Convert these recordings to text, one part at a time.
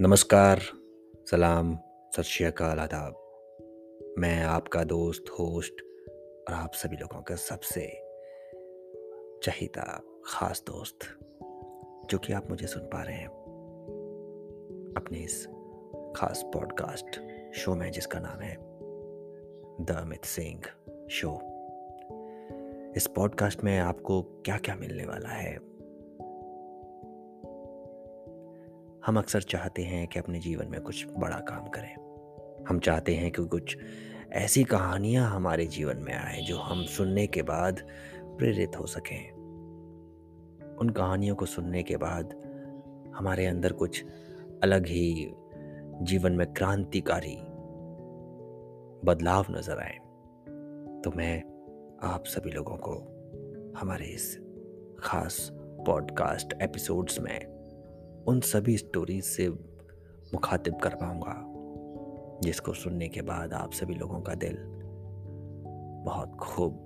नमस्कार, सलाम, सत श्रीकाल आदाब। मैं आपका दोस्त, होस्ट और आप सभी लोगों का सबसे चहिता, खास दोस्त, जो कि आप मुझे सुन पा रहे हैं अपने इस खास पॉडकास्ट शो में, जिसका नाम है द अमित सिंह शो इस पॉडकास्ट में आपको क्या क्या मिलने वाला है? हम अक्सर चाहते हैं कि अपने जीवन में कुछ बड़ा काम करें। हम चाहते हैं कि कुछ ऐसी कहानियाँ हमारे जीवन में आए जो हम सुनने के बाद प्रेरित हो सकें। उन कहानियों को सुनने के बाद हमारे अंदर कुछ अलग ही जीवन में क्रांतिकारी बदलाव नज़र आए। तो मैं आप सभी लोगों को हमारे इस खास पॉडकास्ट एपिसोड्स में उन सभी स्टोरीज से मुखातिब कर पाऊँगा, जिसको सुनने के बाद आप सभी लोगों का दिल बहुत खूब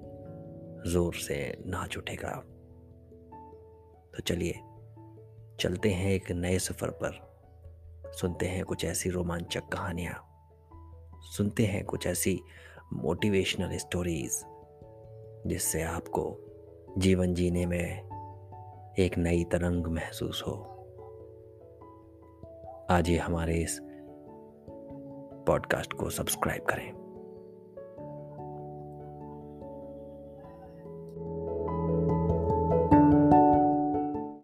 ज़ोर से नाच उठेगा। तो चलिए, चलते हैं एक नए सफ़र पर। सुनते हैं कुछ ऐसी रोमांचक कहानियाँ। सुनते हैं कुछ ऐसी मोटिवेशनल स्टोरीज जिससे आपको जीवन जीने में एक नई तरंग महसूस हो। आज ही हमारे इस पॉडकास्ट को सब्सक्राइब करें।